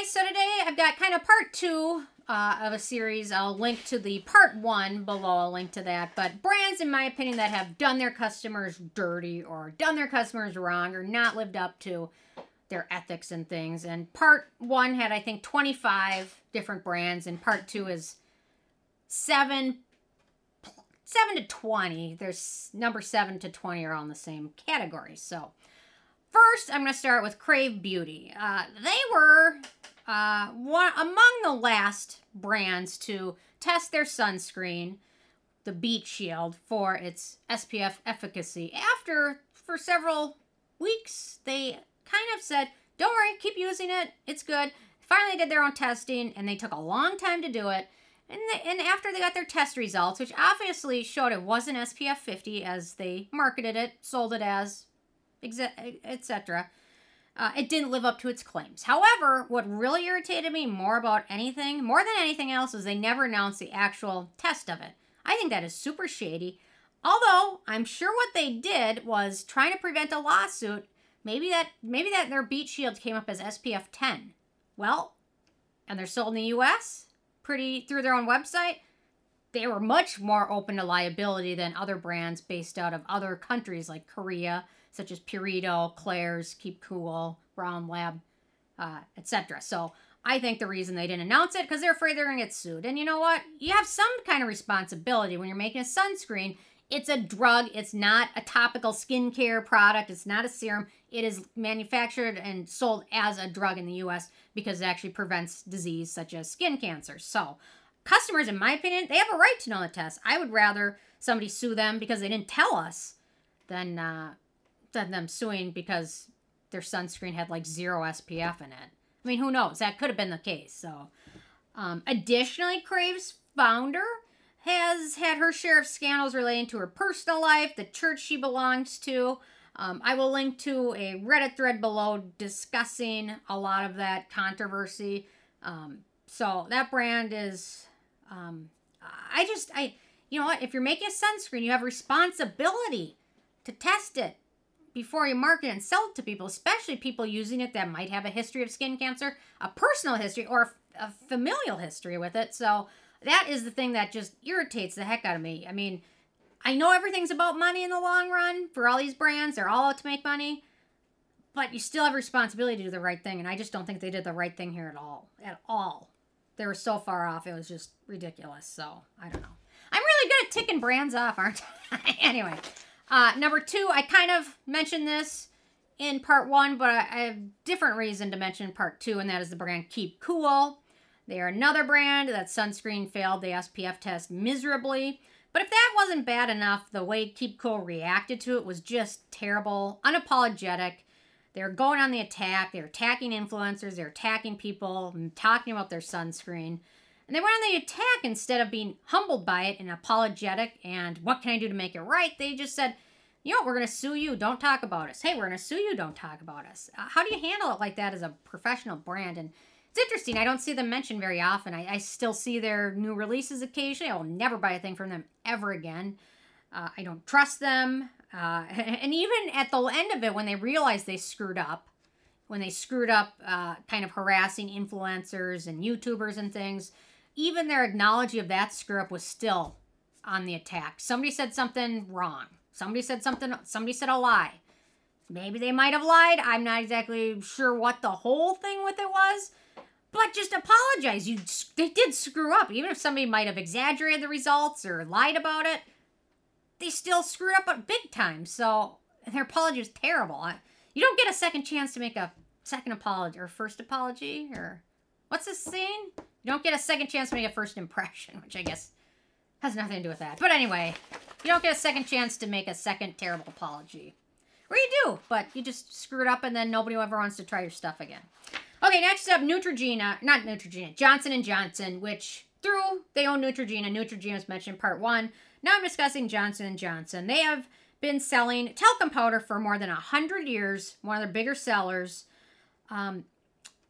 guys, so today I've got kind of part two uh, of a series. I'll link to the part one below. I'll link to that. But brands, in my opinion, that have done their customers dirty or done their customers wrong or not lived up to their ethics and things. And part one had, I think, 25 different brands, and part two is seven. Seven to twenty. There's number seven to twenty are all in the same category. So, first, I'm going to start with Krave Beauty. Uh, they were uh, one among the last brands to test their sunscreen, the Beet Shield, for its SPF efficacy. After, for several weeks, they kind of said, don't worry, keep using it, it's good. Finally did their own testing, and they took a long time to do it. And, they, and after they got their test results, which obviously showed it wasn't SPF 50 as they marketed it, sold it as, etc., uh, it didn't live up to its claims. However, what really irritated me more about anything, more than anything else, is they never announced the actual test of it. I think that is super shady. Although I'm sure what they did was trying to prevent a lawsuit. Maybe that maybe that their beet shield came up as SPF 10. Well, and they're sold in the U.S. pretty through their own website. They were much more open to liability than other brands based out of other countries like Korea such as Purito, Klairs, Keep Cool, Round Lab, uh, etc. So I think the reason they didn't announce it because they're afraid they're gonna get sued. And you know what? You have some kind of responsibility when you're making a sunscreen. It's a drug. It's not a topical skincare product. It's not a serum. It is manufactured and sold as a drug in the U.S. because it actually prevents disease such as skin cancer. So, customers, in my opinion, they have a right to know the test. I would rather somebody sue them because they didn't tell us than uh, than them suing because their sunscreen had like zero SPF in it. I mean, who knows? That could have been the case. So, um, additionally, Krave's founder has had her share of scandals relating to her personal life, the church she belongs to. Um, I will link to a Reddit thread below discussing a lot of that controversy. Um, so that brand is, um, I just, I, you know what? If you're making a sunscreen, you have responsibility to test it before you market and sell it to people, especially people using it that might have a history of skin cancer, a personal history, or a, familial history with it. So that is the thing that just irritates the heck out of me. I mean, I know everything's about money in the long run for all these brands, they're all out to make money, but you still have responsibility to do the right thing. And I just don't think they did the right thing here at all. At all. They were so far off, it was just ridiculous. So I don't know. I'm really good at ticking brands off, aren't I? anyway. Uh, number two, I kind of mentioned this in part one, but I, have different reason to mention part two, and that is the brand Keep Cool. They are another brand that sunscreen failed the SPF test miserably. But if that wasn't bad enough, the way Keep Cool reacted to it was just terrible, unapologetic. They're going on the attack. They're attacking influencers. They're attacking people, talking about their sunscreen. And they went on the attack instead of being humbled by it and apologetic and what can I do to make it right? They just said, you know, we're going to sue you. Don't talk about us. Hey, we're going to sue you. Don't talk about us. Uh, how do you handle it like that as a professional brand? And it's interesting. I don't see them mentioned very often. I, I still see their new releases occasionally. I will never buy a thing from them ever again. Uh, I don't trust them. Uh, and even at the end of it, when they realized they screwed up, when they screwed up uh, kind of harassing influencers and YouTubers and things, even their acknowledgement of that screw up was still on the attack. Somebody said something wrong. Somebody said something, somebody said a lie. Maybe they might have lied. I'm not exactly sure what the whole thing with it was. But just apologize. You they did screw up. Even if somebody might have exaggerated the results or lied about it, they still screwed up big time. So their apology was terrible. You don't get a second chance to make a second apology or first apology or what's this scene? You don't get a second chance to make a first impression, which I guess has nothing to do with that. But anyway, you don't get a second chance to make a second terrible apology. Or you do, but you just screw it up and then nobody ever wants to try your stuff again. Okay, next up, Neutrogena, not Neutrogena, Johnson & Johnson, which through, they own Neutrogena. Neutrogena was mentioned in part one. Now I'm discussing Johnson & Johnson. They have been selling talcum powder for more than 100 years, one of their bigger sellers. Um,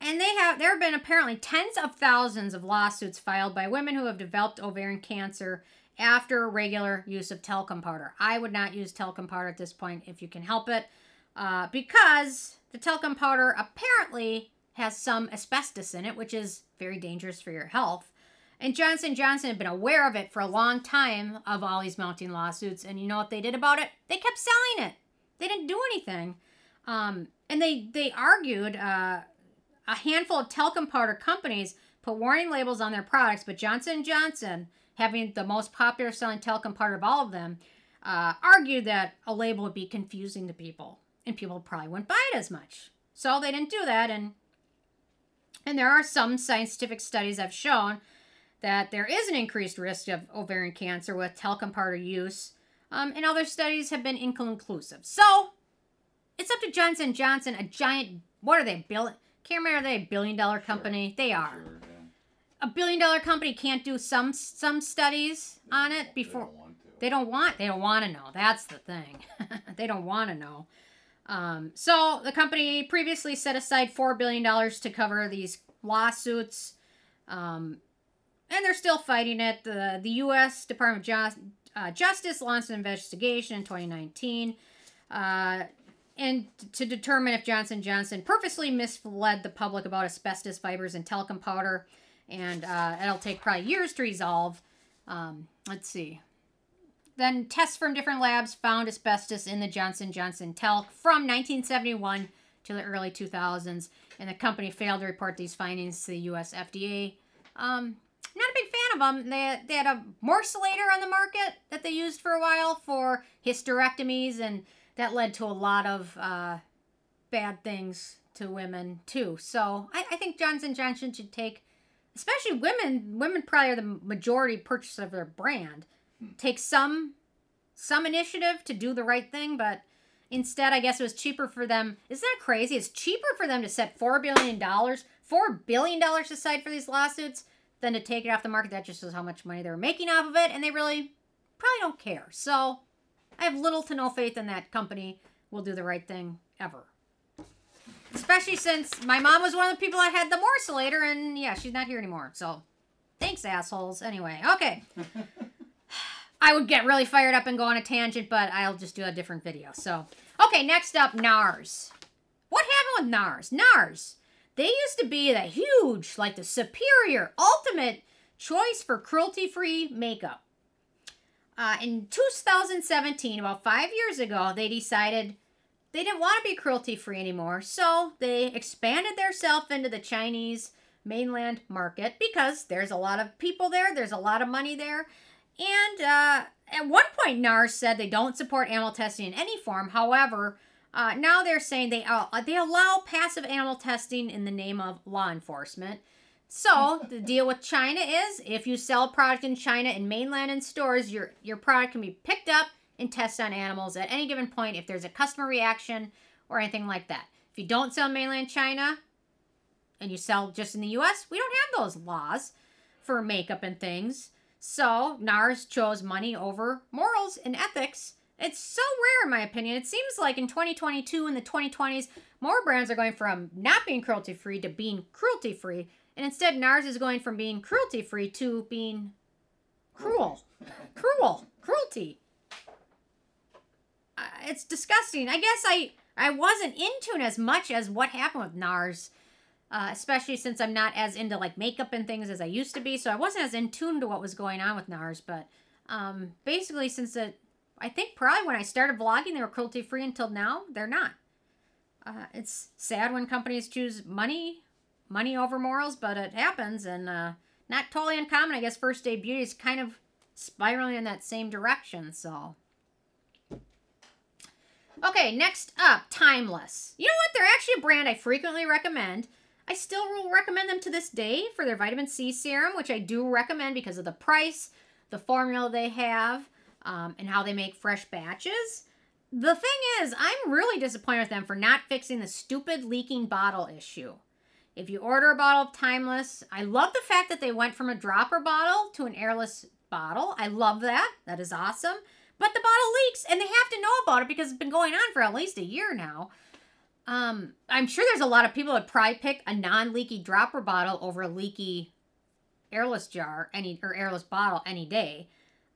and they have there have been apparently tens of thousands of lawsuits filed by women who have developed ovarian cancer after regular use of talcum powder. I would not use talcum powder at this point if you can help it, uh, because the talcum powder apparently has some asbestos in it, which is very dangerous for your health. And Johnson Johnson had been aware of it for a long time of all these mounting lawsuits, and you know what they did about it? They kept selling it. They didn't do anything. Um, and they they argued uh, a handful of talcum powder companies put warning labels on their products, but Johnson & Johnson, having the most popular selling talcum powder of all of them, uh, argued that a label would be confusing to people, and people probably wouldn't buy it as much. So they didn't do that, and and there are some scientific studies that have shown that there is an increased risk of ovarian cancer with talcum powder use, um, and other studies have been inconclusive. So it's up to Johnson Johnson, a giant. What are they? Bill? Can't remember. Are they a billion dollar company? They are. Sure, yeah. A billion dollar company can't do some some studies on it before. They don't want to. They don't want. They to know. That's the thing. they don't want to know. Um, so the company previously set aside four billion dollars to cover these lawsuits, um, and they're still fighting it. The the U.S. Department of Ju- uh, Justice launched an investigation in 2019, uh, and to determine if Johnson Johnson purposely misled the public about asbestos fibers and talcum powder, and uh, it'll take probably years to resolve. Um, let's see. Then tests from different labs found asbestos in the Johnson Johnson talc from 1971 to the early 2000s, and the company failed to report these findings to the U.S. FDA. Um, not a big fan of them. They, they had a morcellator on the market that they used for a while for hysterectomies, and that led to a lot of uh, bad things to women too. So I, I think Johnson Johnson should take, especially women. Women probably are the majority purchaser of their brand. Take some some initiative to do the right thing, but instead, I guess it was cheaper for them. Isn't that crazy? It's cheaper for them to set four billion dollars, four billion dollars aside for these lawsuits than to take it off the market. That just shows how much money they were making off of it, and they really probably don't care. So I have little to no faith in that company will do the right thing ever. Especially since my mom was one of the people that had the morcellator, and yeah, she's not here anymore. So thanks, assholes. Anyway, okay. I would get really fired up and go on a tangent, but I'll just do a different video. So, okay, next up, NARS. What happened with NARS? NARS. They used to be the huge, like the superior, ultimate choice for cruelty free makeup. Uh, in 2017, about five years ago, they decided they didn't want to be cruelty free anymore. So they expanded their self into the Chinese mainland market because there's a lot of people there, there's a lot of money there. And uh, at one point, NARS said they don't support animal testing in any form. However, uh, now they're saying they uh, they allow passive animal testing in the name of law enforcement. So the deal with China is, if you sell product in China in mainland and stores, your your product can be picked up and tested on animals at any given point if there's a customer reaction or anything like that. If you don't sell mainland China and you sell just in the U.S., we don't have those laws for makeup and things. So NARS chose money over morals and ethics. It's so rare, in my opinion. It seems like in 2022 and the 2020s, more brands are going from not being cruelty free to being cruelty free. And instead, NARS is going from being cruelty free to being cruel. cruel. Cruelty. Uh, it's disgusting. I guess I, I wasn't in tune as much as what happened with NARS uh, especially since I'm not as into like makeup and things as I used to be. So I wasn't as in tune to what was going on with NARS. But um, basically, since it, I think probably when I started vlogging, they were cruelty free until now, they're not. Uh, it's sad when companies choose money, money over morals, but it happens, and uh, not totally uncommon. I guess First Aid Beauty is kind of spiraling in that same direction. So. Okay, next up, Timeless. You know what? They're actually a brand I frequently recommend. I still will recommend them to this day for their vitamin C serum, which I do recommend because of the price, the formula they have, um, and how they make fresh batches. The thing is, I'm really disappointed with them for not fixing the stupid leaking bottle issue. If you order a bottle of Timeless, I love the fact that they went from a dropper bottle to an airless bottle. I love that. That is awesome. But the bottle leaks, and they have to know about it because it's been going on for at least a year now. Um, I'm sure there's a lot of people that probably pick a non-leaky dropper bottle over a leaky airless jar any or airless bottle any day.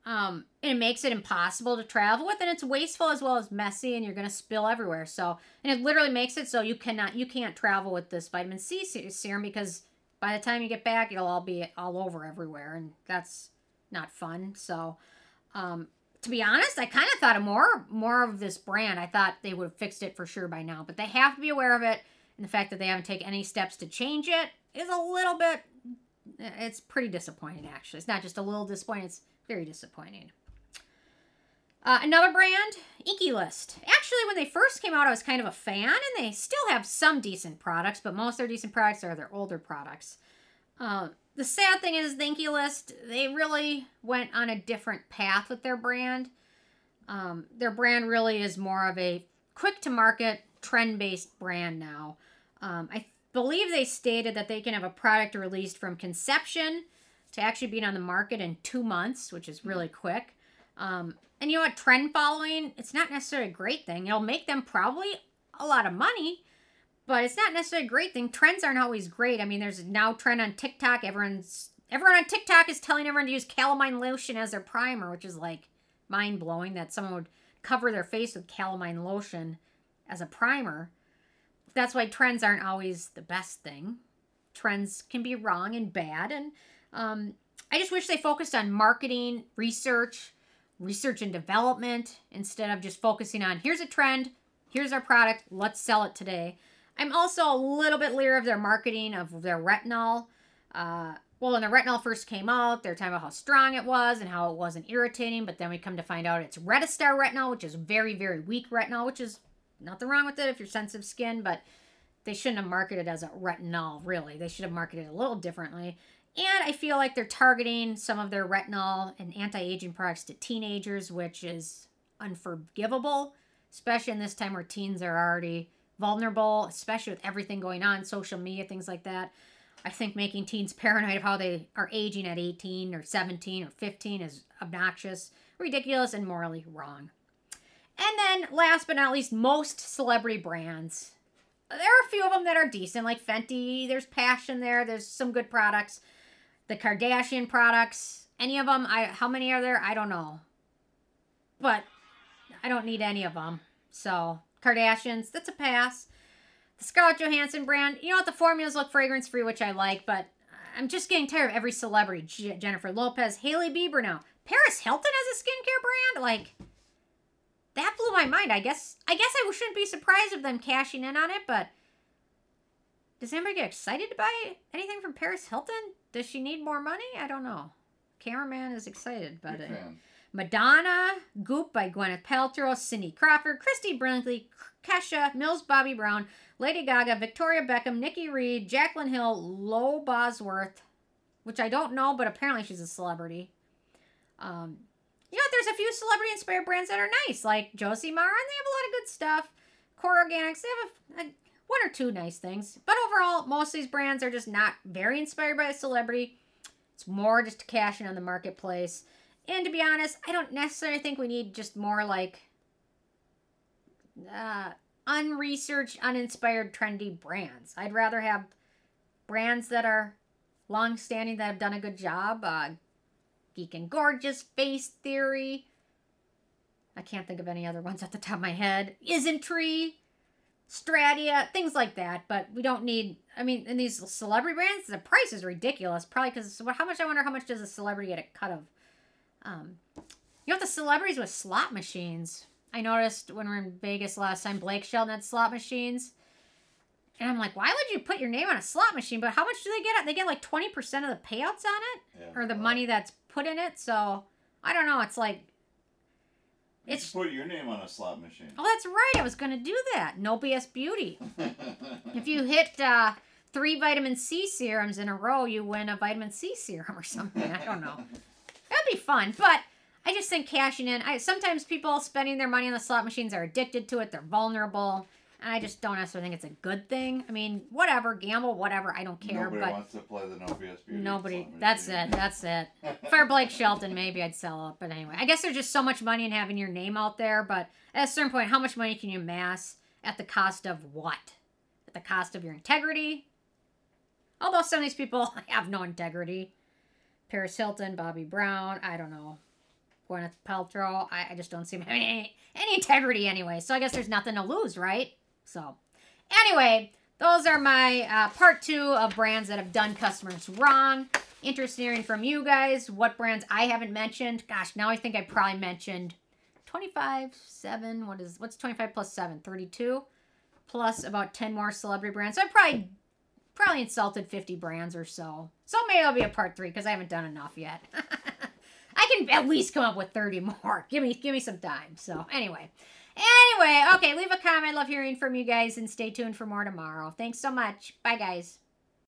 Um, and it makes it impossible to travel with, and it's wasteful as well as messy, and you're gonna spill everywhere. So, and it literally makes it so you cannot, you can't travel with this vitamin C serum because by the time you get back, it'll all be all over everywhere, and that's not fun. So, um, to be honest, I kind of thought of more more of this brand. I thought they would have fixed it for sure by now, but they have to be aware of it. And the fact that they haven't taken any steps to change it is a little bit. It's pretty disappointing, actually. It's not just a little disappointing; it's very disappointing. Uh, another brand, Inkey List. Actually, when they first came out, I was kind of a fan, and they still have some decent products, but most of their decent products are their older products. Uh, the sad thing is, the Inkey List, they really went on a different path with their brand. Um, their brand really is more of a quick to market, trend based brand now. Um, I believe they stated that they can have a product released from conception to actually being on the market in two months, which is really quick. Um, and you know what? Trend following, it's not necessarily a great thing. It'll make them probably a lot of money, but it's not necessarily a great thing. Trends aren't always great. I mean, there's now trend on TikTok. Everyone's everyone on TikTok is telling everyone to use calamine lotion as their primer, which is like mind blowing that someone would cover their face with calamine lotion as a primer. That's why trends aren't always the best thing. Trends can be wrong and bad, and um, I just wish they focused on marketing, research, research and development instead of just focusing on here's a trend, here's our product, let's sell it today. I'm also a little bit leery of their marketing of their retinol. Uh, well, when the retinol first came out, they're talking about how strong it was and how it wasn't irritating, but then we come to find out it's Retistar retinol, which is very, very weak retinol, which is nothing wrong with it if you're sensitive skin, but they shouldn't have marketed as a retinol, really. They should have marketed a little differently. And I feel like they're targeting some of their retinol and anti aging products to teenagers, which is unforgivable, especially in this time where teens are already vulnerable, especially with everything going on, social media, things like that. I think making teens paranoid of how they are aging at 18 or 17 or 15 is obnoxious, ridiculous, and morally wrong. And then, last but not least, most celebrity brands. There are a few of them that are decent, like Fenty. There's Passion there. There's some good products. The Kardashian products. Any of them? I how many are there? I don't know. But I don't need any of them. So Kardashians, that's a pass. The Scarlett Johansson brand, you know what? The formulas look fragrance free, which I like, but I'm just getting tired of every celebrity. Jennifer Lopez, Hailey Bieber now. Paris Hilton has a skincare brand? Like, that blew my mind. I guess I guess I shouldn't be surprised of them cashing in on it, but does anybody get excited to buy anything from Paris Hilton? Does she need more money? I don't know. Cameraman is excited about it. Madonna, Goop by Gwyneth Paltrow, Cindy Crawford, Christy Brinkley, Kesha, Millie Bobby Brown, Lady Gaga, Victoria Beckham, Nikki Reed, Jaclyn Hill, Lo Bosworth, which I don't know, but apparently she's a celebrity. Um, you know, there's a few celebrity inspired brands that are nice, like Josie Maran. They have a lot of good stuff. Kora Organics, they have a, a, one or two nice things. But overall, most of these brands are just not very inspired by a celebrity. It's more just to cash in on the marketplace. And to be honest, I don't necessarily think we need just more like uh, unresearched, uninspired, trendy brands. I'd rather have brands that are long standing that have done a good job. Uh, Geek and Gorgeous, Face Theory. I can't think of any other ones at the top of my head. Isntree, Stratia, things like that. But we don't need. I mean, in these celebrity brands, the price is ridiculous. Probably because how much? I wonder how much does a celebrity get a cut of um, you know, the celebrities with slot machines. I noticed when we were in Vegas last time, Blake Shelton had slot machines. And I'm like, why would you put your name on a slot machine? But how much do they get? They get like 20% of the payouts on it yeah, or the money that's put in it. So I don't know. It's like. You it's put your name on a slot machine. Oh, that's right. I was going to do that. No BS Beauty. if you hit uh, three vitamin C serums in a row, you win a vitamin C serum or something. I don't know. That'd be fun, but I just think cashing in. I sometimes people spending their money on the slot machines are addicted to it. They're vulnerable, and I just don't necessarily think it's a good thing. I mean, whatever, gamble, whatever. I don't care. Nobody but wants to play the no BS Beauty. Nobody. That's it. That's it. For Blake Shelton, maybe I'd sell it. But anyway, I guess there's just so much money in having your name out there. But at a certain point, how much money can you amass at the cost of what? At the cost of your integrity. Although some of these people have no integrity. Paris Hilton, Bobby Brown, I don't know. Gwyneth Paltrow. I, I just don't see any, any integrity anyway. So I guess there's nothing to lose, right? So anyway, those are my uh, part two of brands that have done customers wrong. Interested in hearing from you guys what brands I haven't mentioned. Gosh, now I think I probably mentioned 25, 7. What is what's 25 plus 7? 32 plus about 10 more celebrity brands. So I probably probably insulted 50 brands or so. So maybe it'll be a part 3 cuz I haven't done enough yet. I can at least come up with 30 more. Give me give me some time. So anyway. Anyway, okay, leave a comment. Love hearing from you guys and stay tuned for more tomorrow. Thanks so much. Bye guys.